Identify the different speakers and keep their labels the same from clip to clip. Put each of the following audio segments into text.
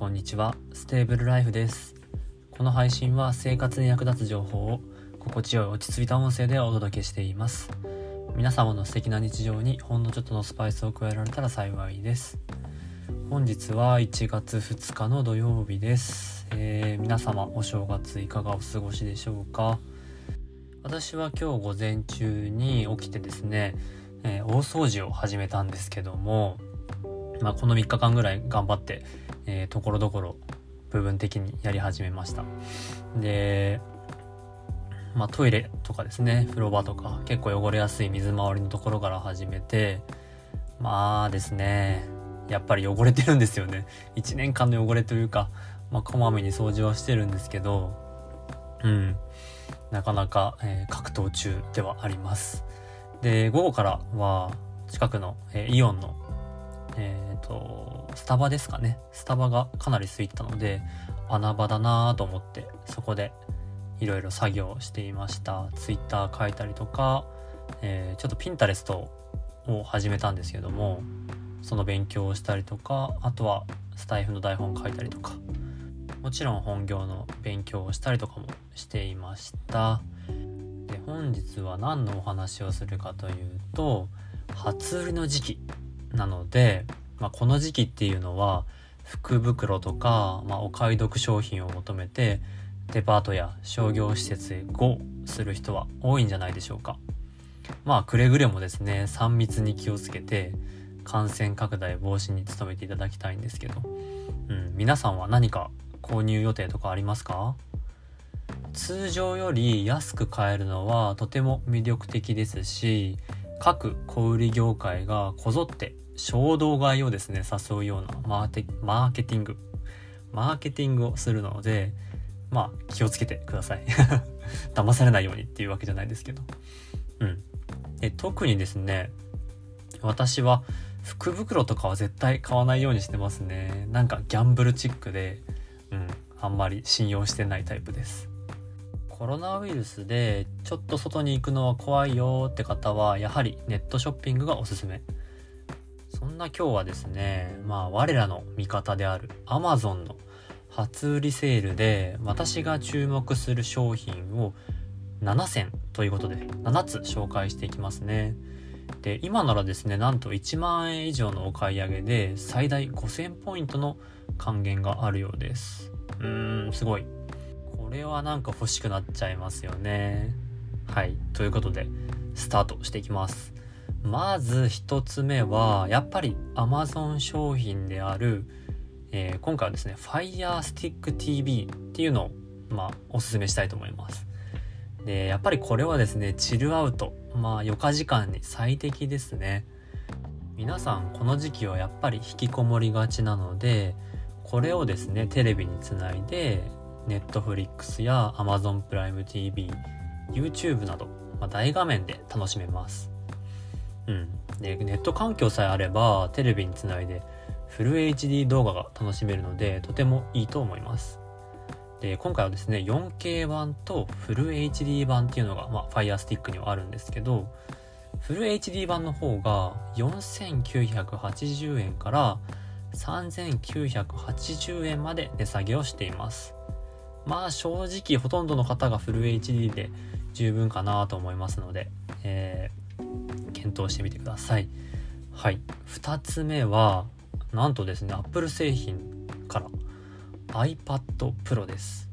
Speaker 1: こんにちは。ステーブルライフです。この配信は生活に役立つ情報を心地よい落ち着いた音声でお届けしています。皆様の素敵な日常にほんのちょっとのスパイスを加えられたら幸いです。本日は1月2日の土曜日です、えー、皆様お正月いかがお過ごしでしょうか？私は今日午前中に起きてですね、えー、大掃除を始めたんですけどもまあ、この3日間ぐらい頑張って、えー、ところどころ部分的にやり始めました。で、まあ、トイレとかですね、風呂場とか結構汚れやすい水回りのところから始めて、まあですね、やっぱり汚れてるんですよね。1年間の汚れというか、まあ、こまめに掃除はしてるんですけど、うん、なかなか、えー、格闘中ではあります。で、午後からは近くの、えー、イオンのえっ、ー、と、スタバですかね。スタバがかなり空いてたので、穴場だなと思って、そこでいろいろ作業していました。ツイッター書いたりとか、えー、ちょっとピンタレストを始めたんですけども、その勉強をしたりとか、あとはスタイフの台本書いたりとか、もちろん本業の勉強をしたりとかもしていました。で、本日は何のお話をするかというと、初売りの時期なので、まあ、この時期っていうのは福袋とか、まあ、お買い得商品を求めてデパートや商業施設へ GO する人は多いんじゃないでしょうか。まあくれぐれもですね3密に気をつけて感染拡大防止に努めていただきたいんですけど、うん、皆さんは何か購入予定とかありますか？通常より安く買えるのはとても魅力的ですし各小売業界がこぞって衝動買いをですね誘うようなマーテマーケティング。マーケティングをするのでまあ気をつけてください。騙されないようにっていうわけじゃないですけど。うん。で特にですね私は福袋とかは絶対買わないようにしてますね。なんかギャンブルチックでうんあんまり信用してないタイプです。コロナウイルスでちょっと外に行くのは怖いよって方はやはりネットショッピングがおすすめ。そんな今日はですねまあ我らの味方である Amazon の初売りセールで私が注目する商品を7選ということで7つ紹介していきますね。で今ならですねなんと1万円以上のお買い上げで最大5000ポイントの還元があるようです。うーんすごい。れはなんか欲しくなっちゃいますよね。はい。ということで、スタートしていきます。まず一つ目は、やっぱり Amazon 商品である、えー、今回はですね、Fire Stick TV っていうのを、まあ、おすすめしたいと思います。で、やっぱりこれはですね、チルアウト、まあ、余暇時間に最適ですね。皆さん、この時期はやっぱり引きこもりがちなので、これをですね、テレビにつないで、Netflix や Amazon プライム TV、YouTube など、まあ、大画面で楽しめます。うん。で、ネット環境さえあれば、テレビにつないでフル HD 動画が楽しめるので、とてもいいと思います。で、今回はですね、4K 版とフル HD 版っていうのが、まあ、Fire Stick にはあるんですけど、フル HD 版の方が4980円から3980円まで値下げをしています。まあ正直ほとんどの方がフル HD で十分かなと思いますので、えー、検討してみてください。はい。2つ目は、なんとですね、Apple 製品から iPad Pro です。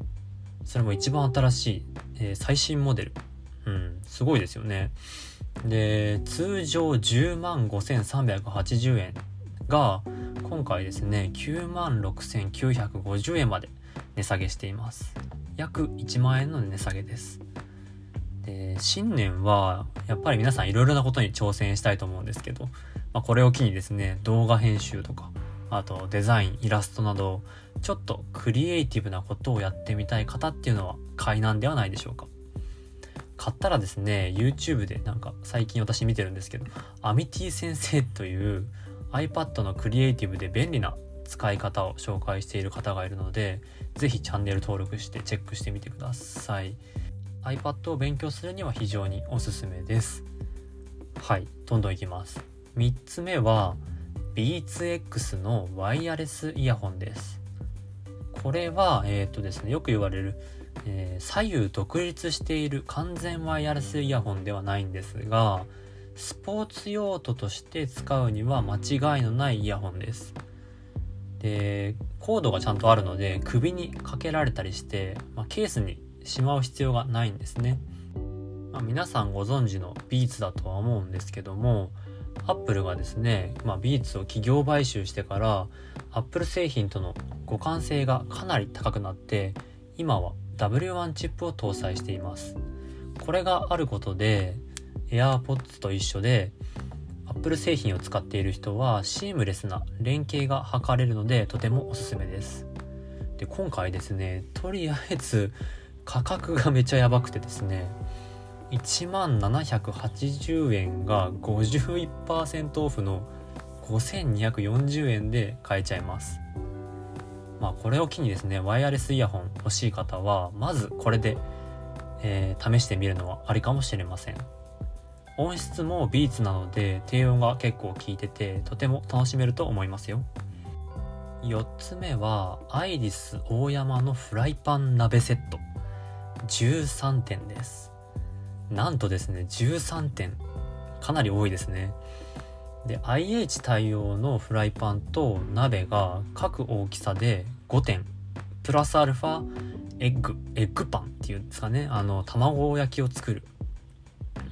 Speaker 1: それも一番新しい、えー、最新モデル。うん、すごいですよね。で、通常10万5380円が、今回ですね、9万6950円まで値下げしています。約1万円の値下げです。で新年はやっぱり皆さんいろいろなことに挑戦したいと思うんですけど、まあ、これを機にですね動画編集とかあとデザインイラストなどちょっとクリエイティブなことをやってみたい方っていうのは買いなんではないでしょうか。買ったらですね YouTube でなんか最近私見てるんですけどアミティ先生という iPad のクリエイティブで便利な使い方を紹介している方がいるので、ぜひチャンネル登録してチェックしてみてください。iPad を勉強するには非常におすすめです。はい、どんどんいきます。3つ目は、B2X のワイヤレスイヤホンです。これは、えっ、とですね、よく言われる、えー、左右独立している完全ワイヤレスイヤホンではないんですが、スポーツ用途として使うには間違いのないイヤホンです。で、コードがちゃんとあるので首にかけられたりして、まあ、ケースにしまう必要がないんですね。まあ、皆さんご存知のビーツだとは思うんですけども、アップルがですね、まあ、ビーツを企業買収してから、アップル製品との互換性がかなり高くなって、今は W1 チップを搭載しています。これがあることで、AirPods と一緒で、Apple 製品を使っている人はシームレスな連携が図れるのでとてもおすすめです。で、今回ですね、とりあえず価格がめちゃやばくてですね、1万780円が51%オフの5240円で買えちゃいます。まあこれを機にですね、ワイヤレスイヤホン欲しい方は、まずこれで、えー、試してみるのはありかもしれません。音質もビーツなので低音が結構効いててとても楽しめると思いますよ。4つ目はアイリス大山のフライパン鍋セット。13点です。なんとですね13点。かなり多いですね。で IH 対応のフライパンと鍋が各大きさで5点。プラスアルファエッグエッグパンっていうんですかね。あの卵焼きを作る。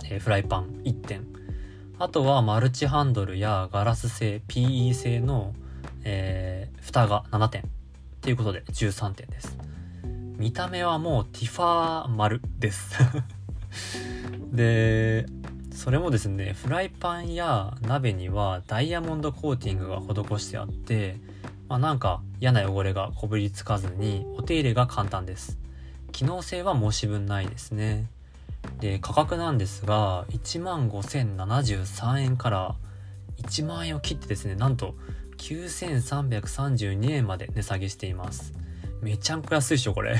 Speaker 1: えー、フライパン1点。あとはマルチハンドルやガラス製 PE 製の、えー、蓋が7点。っていうことで13点です。見た目はもうティファー丸です。でそれもですねフライパンや鍋にはダイヤモンドコーティングが施してあってまあ、なんか嫌な汚れがこびりつかずにお手入れが簡単です。機能性は申し分ないですね。で、価格なんですが、1万5073円から1万円を切ってですね、なんと9,332円まで値下げしています。めちゃんこ安いでしょ、これ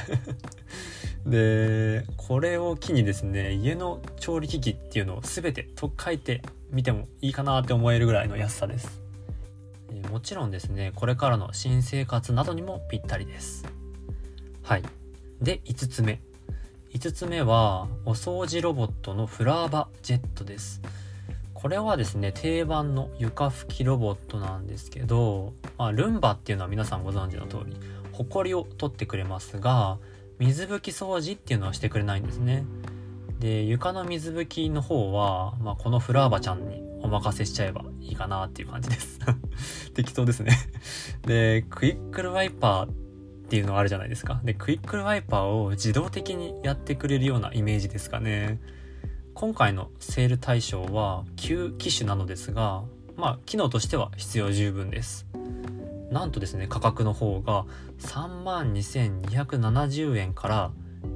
Speaker 1: で、これを機にですね、家の調理機器っていうのを全てと書いてみてもいいかなって思えるぐらいの安さです。もちろんですね、これからの新生活などにもぴったりです。はい。で、5つ目。5つ目はお掃除ロボットのフラーバジェットです。これはですね定番の床拭きロボットなんですけど、まあ、ルンバっていうのは皆さんご存知の通りホコリを取ってくれますが水拭き掃除っていうのはしてくれないんですね。で床の水拭きの方は、まあ、このフラーバちゃんにお任せしちゃえばいいかなっていう感じです。適当ですね。でクイックルワイパーっていうのがあるじゃないですか。で、クイックルワイパーを自動的にやってくれるようなイメージですかね。今回のセール対象は旧機種なのですが、まあ、機能としては必要十分です。なんとですね、価格の方が32,270円から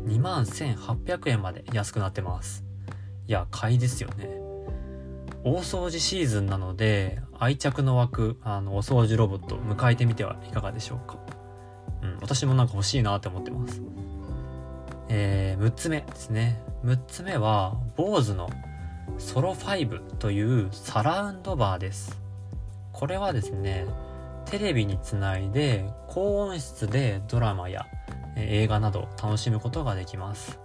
Speaker 1: 21,800円まで安くなってます。いや、買いですよね。大掃除シーズンなので、愛着の湧く、あの、お掃除ロボット迎えてみてはいかがでしょうか。うん、私もなんか欲しいなって思ってます。えー、6つ目ですね。6つ目は、BOSE のソロ5というサラウンドバーです。これはですね、テレビにつないで高音質でドラマや映画など楽しむことができます。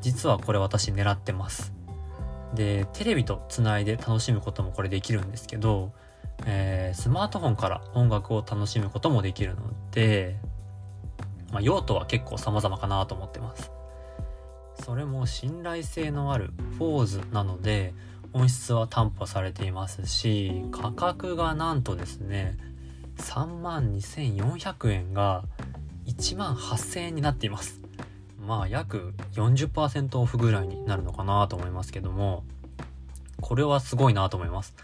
Speaker 1: 実はこれ私狙ってます。で、テレビとつないで楽しむこともこれできるんですけど、えー、スマートフォンから音楽を楽しむこともできるので、まあ、用途は結構様々かなと思ってます。それも信頼性のあるフォーズなので音質は担保されていますし価格がなんとですね3万2400円が1万8000円になっていますまあ約40%オフぐらいになるのかなと思いますけどもこれはすごいなと思います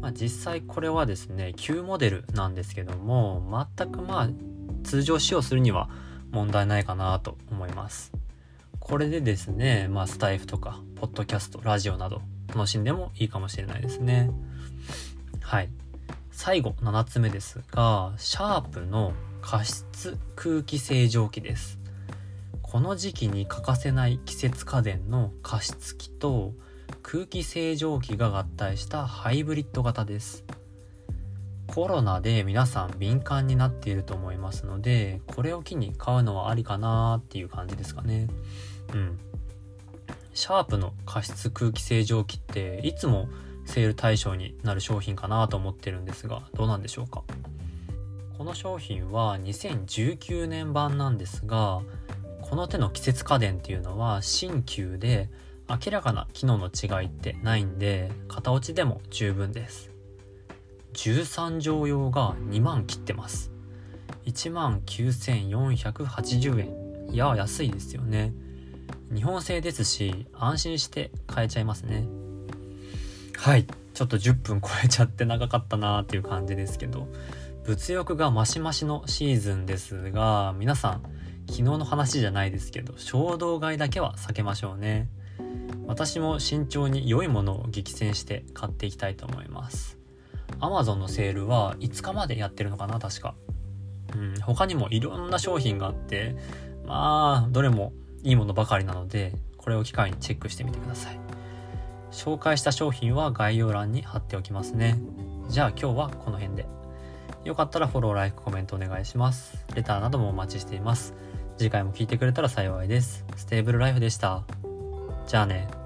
Speaker 1: まあ、実際これはですね旧モデルなんですけども全くまあ通常使用するには問題ないかなと思います。これでですね、まあスタイフとか、ポッドキャスト、ラジオなど楽しんでもいいかもしれないですね。はい。最後、7つ目ですが、シャープの加湿空気清浄機です。この時期に欠かせない季節家電の加湿器と空気清浄機が合体したハイブリッド型です。コロナで皆さん敏感になっていると思いますのでこれを機に買うのはありかなっていう感じですかね。うん。シャープの加湿空気清浄機っていつもセール対象になる商品かなと思ってるんですがどうなんでしょうか。この商品は2019年版なんですがこの手の季節家電っていうのは新旧で明らかな機能の違いってないんで型落ちでも十分です。13畳用が2万切ってます。1万9480円。いや安いですよね。日本製ですし安心して買えちゃいますね。はい。ちょっと10分超えちゃって長かったなーっていう感じですけど。物欲がマシマシのシーズンですが皆さん昨日の話じゃないですけど衝動買いだけは避けましょうね。私も慎重に良いものを激戦して買っていきたいと思います。Amazon のセールは5日までやってるのかな確かうん他にもいろんな商品があってまあどれもいいものばかりなのでこれを機会にチェックしてみてください紹介した商品は概要欄に貼っておきますねじゃあ今日はこの辺でよかったらフォロー、ライク、コメントお願いします。レターなどもお待ちしています。次回も聞いてくれたら幸いです。ステーブルライフでした。じゃあね。